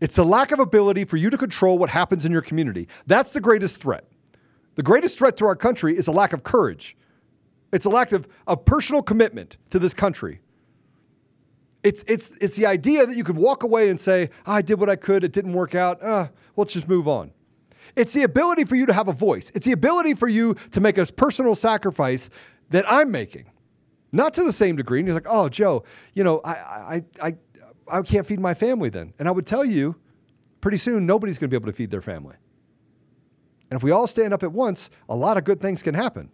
It's the lack of ability for you to control what happens in your community. That's the greatest threat. The greatest threat to our country is a lack of courage. It's a lack of, of personal commitment to this country. It's, it's, it's the idea that you could walk away and say, "Ah, I did what I could, it didn't work out, uh, let's just move on. It's the ability for you to have a voice. It's the ability for you to make a personal sacrifice that I'm making. Not to the same degree. And you're like, oh, Joe, you know, I, I, I, I can't feed my family then. And I would tell you, pretty soon, nobody's going to be able to feed their family. And if we all stand up at once, a lot of good things can happen.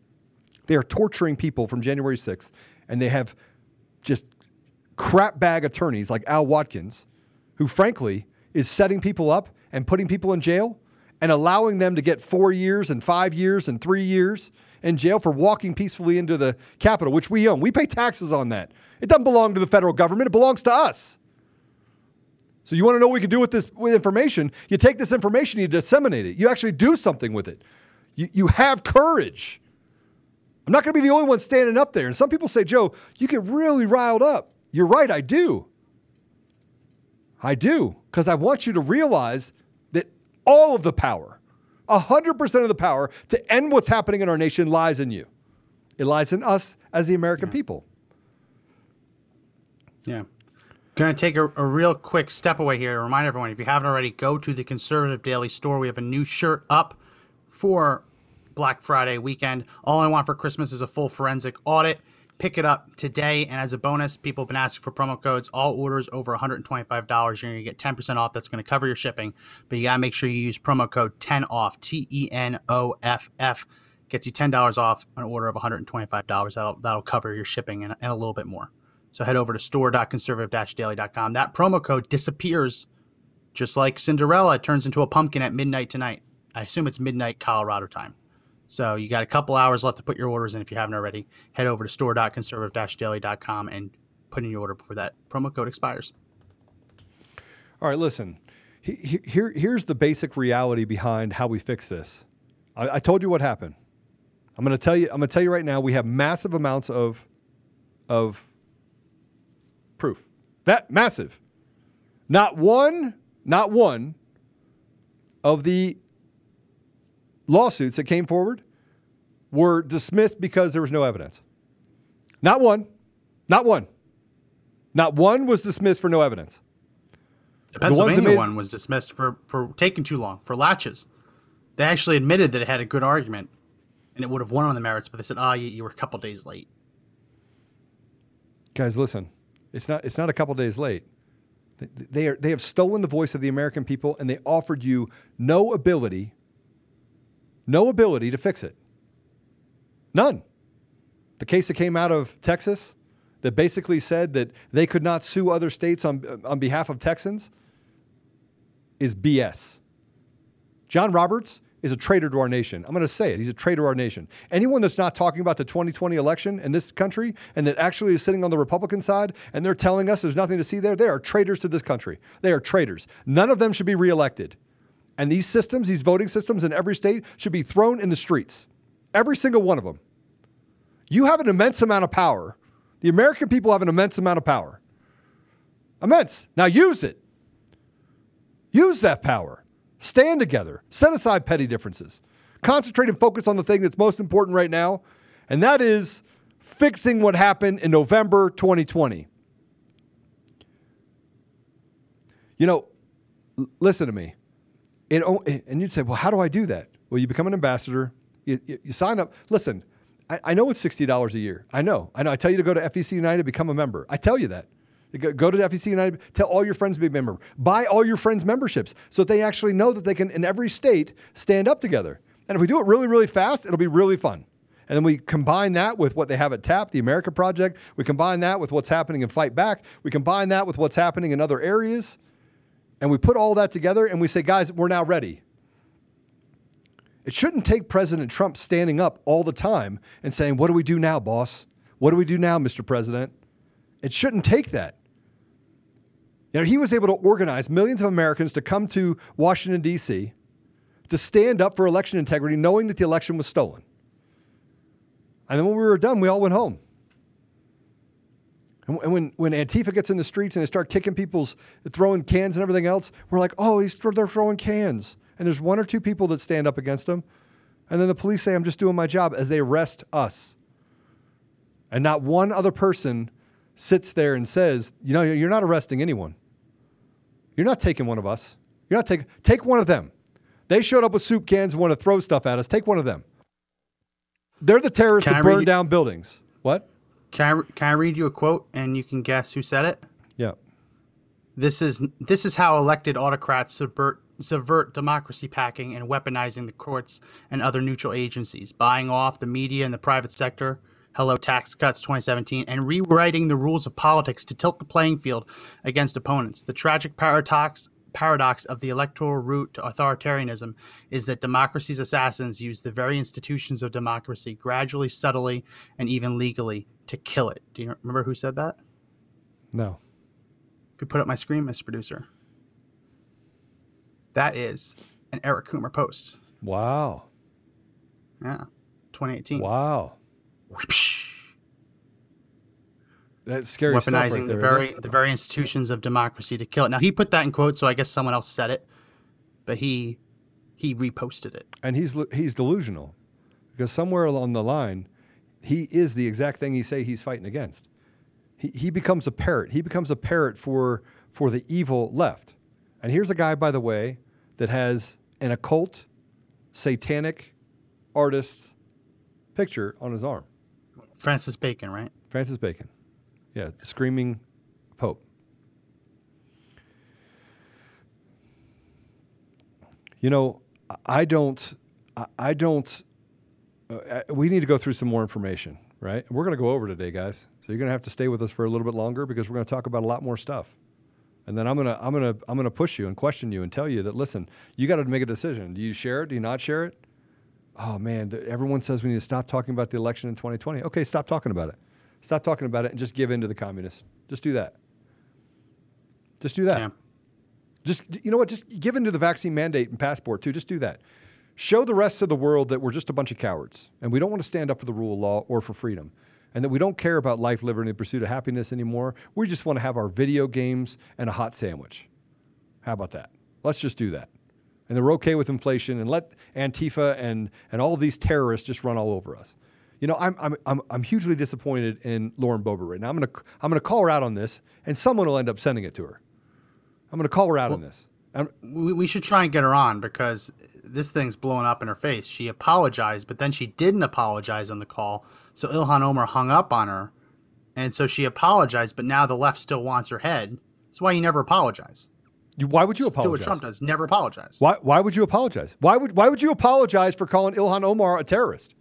They are torturing people from January 6th, and they have just crap bag attorneys like Al Watkins, who frankly is setting people up and putting people in jail and allowing them to get four years and five years and three years in jail for walking peacefully into the Capitol, which we own. We pay taxes on that. It doesn't belong to the federal government, it belongs to us. So you want to know what we can do with this with information? You take this information, you disseminate it. You actually do something with it. You, you have courage. I'm not going to be the only one standing up there. And some people say, Joe, you get really riled up. You're right, I do. I do, because I want you to realize that all of the power, 100% of the power to end what's happening in our nation lies in you. It lies in us as the American people. Yeah. Going to take a, a real quick step away here to remind everyone if you haven't already, go to the Conservative Daily store. We have a new shirt up for Black Friday weekend. All I want for Christmas is a full forensic audit. Pick it up today. And as a bonus, people have been asking for promo codes. All orders over $125, you're going to get 10% off. That's going to cover your shipping. But you got to make sure you use promo code 10 off, T E N O F F. Gets you $10 off an order of $125. That'll, that'll cover your shipping and, and a little bit more. So head over to store.conservative-daily.com. That promo code disappears just like Cinderella turns into a pumpkin at midnight tonight. I assume it's midnight Colorado time. So you got a couple hours left to put your orders in if you haven't already. Head over to store.conservative-daily.com and put in your order before that promo code expires. All right, listen. He- he- Here, here's the basic reality behind how we fix this. I, I told you what happened. I'm going to tell you. I'm going to tell you right now. We have massive amounts of, of proof. That massive. Not one. Not one. Of the lawsuits that came forward were dismissed because there was no evidence. Not one. Not one. Not one was dismissed for no evidence. The The Pennsylvania made- one was dismissed for for taking too long for laches. They actually admitted that it had a good argument, and it would have won on the merits, but they said, "Ah, you, you were a couple days late." Guys, listen. It's not it's not a couple days late. They, are they have stolen the voice of the American people and they offered you no ability no ability to fix it. None. The case that came out of Texas that basically said that they could not sue other states on on behalf of Texans is BS. John Roberts is a traitor to our nation. I'm going to say it. He's a traitor to our nation. Anyone that's not talking about the 2020 election in this country and that actually is sitting on the Republican side and they're telling us there's nothing to see there, they are traitors to this country. They are traitors. None of them should be reelected. And these systems, these voting systems in every state should be thrown in the streets. Every single one of them. You have an immense amount of power. The American people have an immense amount of power. Immense. Now use it. Use that power. Stand together. Set aside petty differences. Concentrate and focus on the thing that's most important right now, and that is fixing what happened in November 2020. You know, l- listen to me. It, o- eh, and you'd say, well, how do I do that? Well, you become an ambassador, you, you, you sign up. Listen, I, I know it's $60 a year. I know. I know. I tell you to go to FEC United, become a member. I tell you that. Go to FEC United, tell all your friends to be a member. Buy all your friends memberships so that they actually know that they can, in every state, stand up together. And if we do it really, really fast, it'll be really fun. And then we combine that with what they have at TAP, the America Project. We combine that with what's happening in Fight Back. We combine that with what's happening in other areas. And we put all that together and we say, guys, we're now ready. It shouldn't take President Trump standing up all the time and saying, What do we do now, boss? What do we do now, Mr. President? It shouldn't take that. You know, he was able to organize millions of Americans to come to Washington, D.C., to stand up for election integrity, knowing that the election was stolen. And then when we were done, we all went home. And when, when Antifa gets in the streets and they start kicking people's, throwing cans and everything else, we're like, oh, he's, they're throwing cans. And there's one or two people that stand up against them. And then the police say, I'm just doing my job as they arrest us. And not one other person sits there and says, you know, you're not arresting anyone. You're not taking one of us. You're not taking, take one of them. They showed up with soup cans and want to throw stuff at us. Take one of them. They're the terrorists Can that burn down buildings. What? Can I, can I read you a quote and you can guess who said it? Yeah. This is this is how elected autocrats subvert subvert democracy packing and weaponizing the courts and other neutral agencies, buying off the media and the private sector. Hello, tax cuts 2017, and rewriting the rules of politics to tilt the playing field against opponents. The tragic paradox paradox of the electoral route to authoritarianism is that democracy's assassins use the very institutions of democracy gradually, subtly, and even legally to kill it. Do you remember who said that? No. If you put up my screen, Mr. Producer, that is an Eric Coomer post. Wow. Yeah, 2018. Wow. That's scary stuff Weaponizing right the very the very institutions of democracy to kill it. Now he put that in quotes, so I guess someone else said it, but he he reposted it. and he's he's delusional because somewhere along the line he is the exact thing he say he's fighting against. He, he becomes a parrot. He becomes a parrot for for the evil left. And here's a guy by the way that has an occult satanic artist picture on his arm Francis Bacon, right? francis bacon. Yeah the screaming pope. You know I- don't I- i don't uh, uh, we need to go through some more information right? We're going to go over today guys. So you're going to have to stay with us for a little bit longer because we're going to talk about a lot more stuff. And then i'm going to i'm going to i'm going to push you and question you and tell you that listen you got to make a decision. Do you share it? Do you not share it oh man th- everyone says we need to stop talking about the election in 2020 okay stop talking about it stop talking about it and just give in to the communists just do that just do that Yeah. just you know what? Just give in to the vaccine mandate and passport too. Just do that. Show the rest of the world that we're just a bunch of cowards and we don't want to stand up for the rule of law or for freedom, and that we don't care about life, liberty, and the pursuit of happiness anymore. We just want to have our video games and a hot sandwich. How about that? Let's just do that. And then we're okay with inflation and let Antifa and, and all these terrorists just run all over us. You know, I'm, I'm, I'm, I'm hugely disappointed in Lauren Boebert right now. I'm going to I'm to call her out on this, and someone will end up sending it to her. I'm going to call her out on this. I'm, we should try and get her on because this thing's blowing up in her face. She apologized, but then she didn't apologize on the call. So Ilhan Omar hung up on her. And so she apologized, but now the left still wants her head. That's why you never apologize. You, why would you apologize? Do what? Trump does. Never apologize. Why, why would you apologize? Why would why would you apologize for calling Ilhan Omar a terrorist?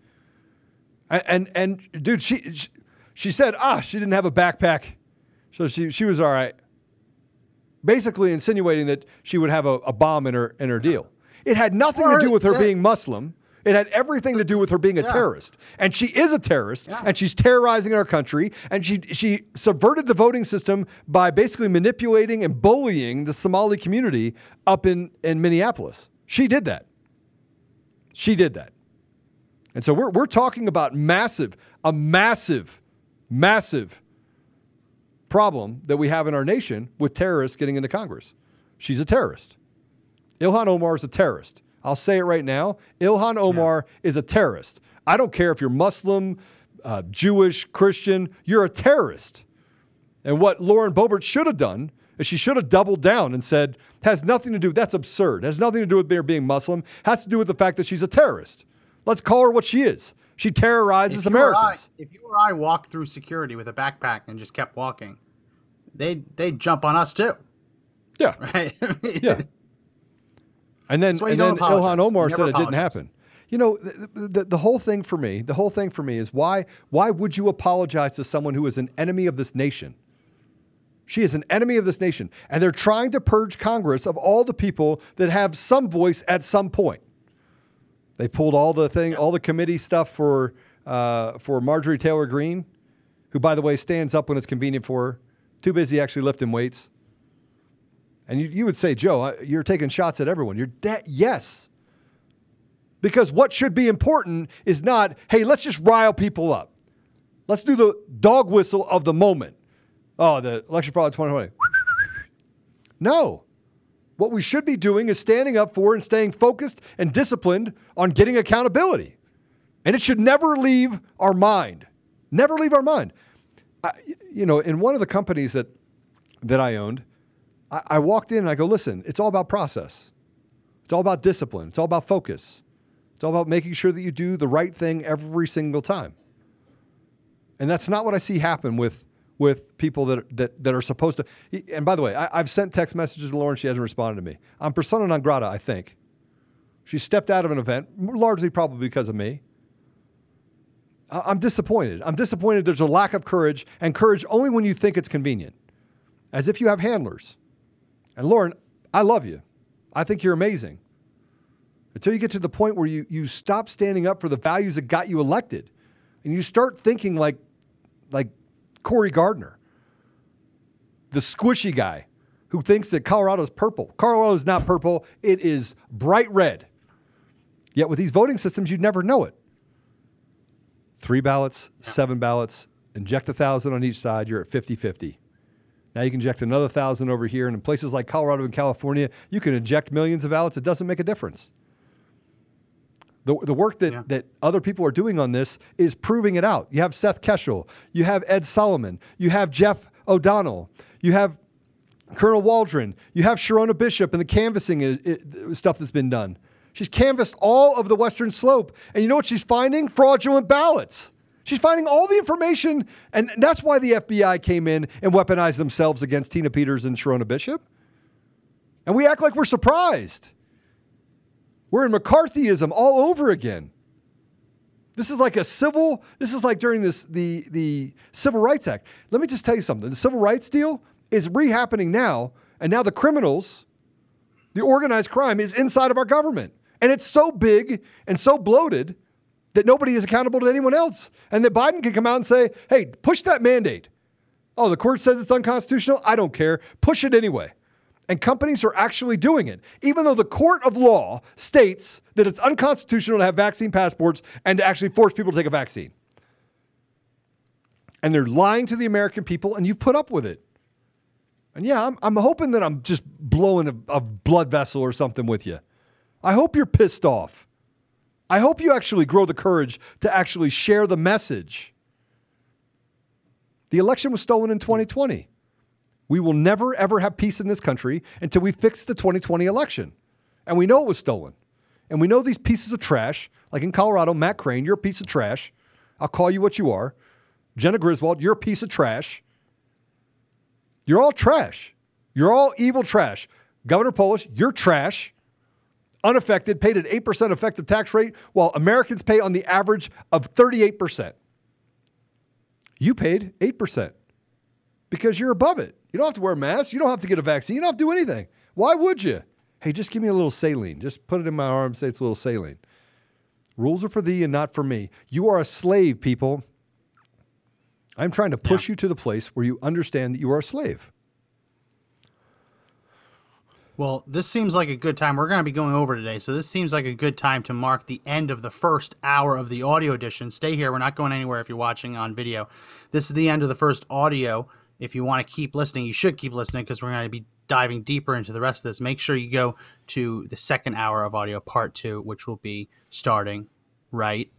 And and, and dude, she, she she said ah she didn't have a backpack, so she she was all right. Basically insinuating that she would have a, a bomb in her in her deal. It had nothing Or to do with her that- being Muslim. It had everything to do with her being a Yeah. terrorist. And she is a terrorist Yeah. and she's terrorizing our country and she she subverted the voting system by basically manipulating and bullying the Somali community up in, in Minneapolis. She did that. She did that. And so we're we're talking about massive, a massive, massive problem that we have in our nation with terrorists getting into Congress. She's a terrorist. Ilhan Omar is a terrorist. I'll say it right now. Ilhan Omar is a terrorist. I don't care if you're Muslim, uh, Jewish, Christian, you're a terrorist. And what Lauren Boebert should have done is she should have doubled down and said, has nothing to do, that's absurd. Has nothing to do with her being Muslim, has to do with the fact that she's a terrorist. Let's call her what she is. She terrorizes If or I- Americans. if you or I walked through security with a backpack and just kept walking, they'd, they'd jump on us too, Yeah. (laughs) right? Yeah. And then, and then Ilhan. Omar said it didn't happen. You know, the, the, the whole thing for me, the whole thing for me is why why would you apologize to someone who is an enemy of this nation? She is an enemy of this nation, and they're trying to purge Congress of all the people that have some voice at some point. They pulled all the thing, all the committee stuff for uh, for Marjorie Taylor Greene, who, by the way, stands up when it's convenient for her. Too busy actually lifting weights. And you, you would say, Joe, you're taking shots at everyone. You're dead. Yes. Because what should be important is not, hey, let's just rile people up. Let's do the dog whistle of the moment. Oh, the election fraud 2020. (laughs) No. What we should be doing is standing up for and staying focused and disciplined on getting accountability. And it should never leave our mind. Never leave our mind. I, you know, in one of the companies that that I owned, I, I walked in and I go, listen, it's all about process. It's all about discipline. It's all about focus. It's all about making sure that you do the right thing every single time. And that's not what I see happen with with people that that, that are supposed to. And by the way, I, I've sent text messages to Lauren. She hasn't responded to me. I'm persona non grata. I think she stepped out of an event, largely probably because of me. I'm disappointed. I'm disappointed. There's a lack of courage, and courage only when you think it's convenient, as if you have handlers. And Lauren, I love you. I think you're amazing. Until you get to the point where you, you stop standing up for the values that got you elected and you start thinking like, like Cory Gardner, the squishy guy who thinks that Colorado's purple. Colorado is not purple, it is bright red. Yet with these voting systems, you'd never know it. Three ballots, seven ballots, inject a thousand on each side, you're at 50 50. Now you can inject another thousand over here. And in places like Colorado and California, you can inject millions of ballots. It doesn't make a difference. The, the work that, Yeah. that other people are doing on this is proving it out. You have Seth Keshel, you have Ed Solomon, you have Jeff O'Donnell, you have Colonel Waldron, you have Sherronna Bishop and the canvassing i- i- stuff that's been done. She's canvassed all of the Western Slope. And you know what she's finding? Fraudulent ballots. She's finding all the information. And that's why the FBI came in and weaponized themselves against Tina Peters and Sherronna Bishop. And we act like we're surprised. We're in McCarthyism all over again. This is like a civil, this is like during this the the Civil Rights Act. Let me just tell you something. The civil rights deal is re-happening now, and now the criminals, the organized crime is inside of our government. And it's so big and so bloated that nobody is accountable to anyone else. And that Biden can come out and say, hey, push that mandate. Oh, the court says it's unconstitutional. I don't care. Push it anyway. And companies are actually doing it, even though the court of law states that it's unconstitutional to have vaccine passports and to actually force people to take a vaccine. And they're lying to the American people, and you've put up with it. And yeah, I'm, I'm hoping that I'm just blowing a, a blood vessel or something with you. I hope you're pissed off. I hope you actually grow the courage to actually share the message. The election was stolen in 2020. We will never, ever have peace in this country until we fix the 2020 election. And we know it was stolen. And we know these pieces of trash, like in Colorado, Matt Crane, you're a piece of trash. I'll call you what you are. Jena Griswold, you're a piece of trash. You're all trash. You're all evil trash. Governor Polis, you're trash. Unaffected, paid an 8% effective tax rate, while Americans pay on the average of 38%. You paid 8% because you're above it. You don't have to wear a mask. You don't have to get a vaccine. You don't have to do anything. Why would you? Hey, just give me a little saline. Just put it in my arm, say it's a little saline. Rules are for thee and not for me. You are a slave, people. I'm trying to push you to the place where you understand that you are a slave. Well, this seems like a good time. We're going to be going over today, so this seems like a good time to mark the end of the first hour of the audio edition. Stay here. We're not going anywhere if you're watching on video. This is the end of the first audio. If you want to keep listening, you should keep listening because we're going to be diving deeper into the rest of this. Make sure you go to the second hour of audio, part two, which will be starting right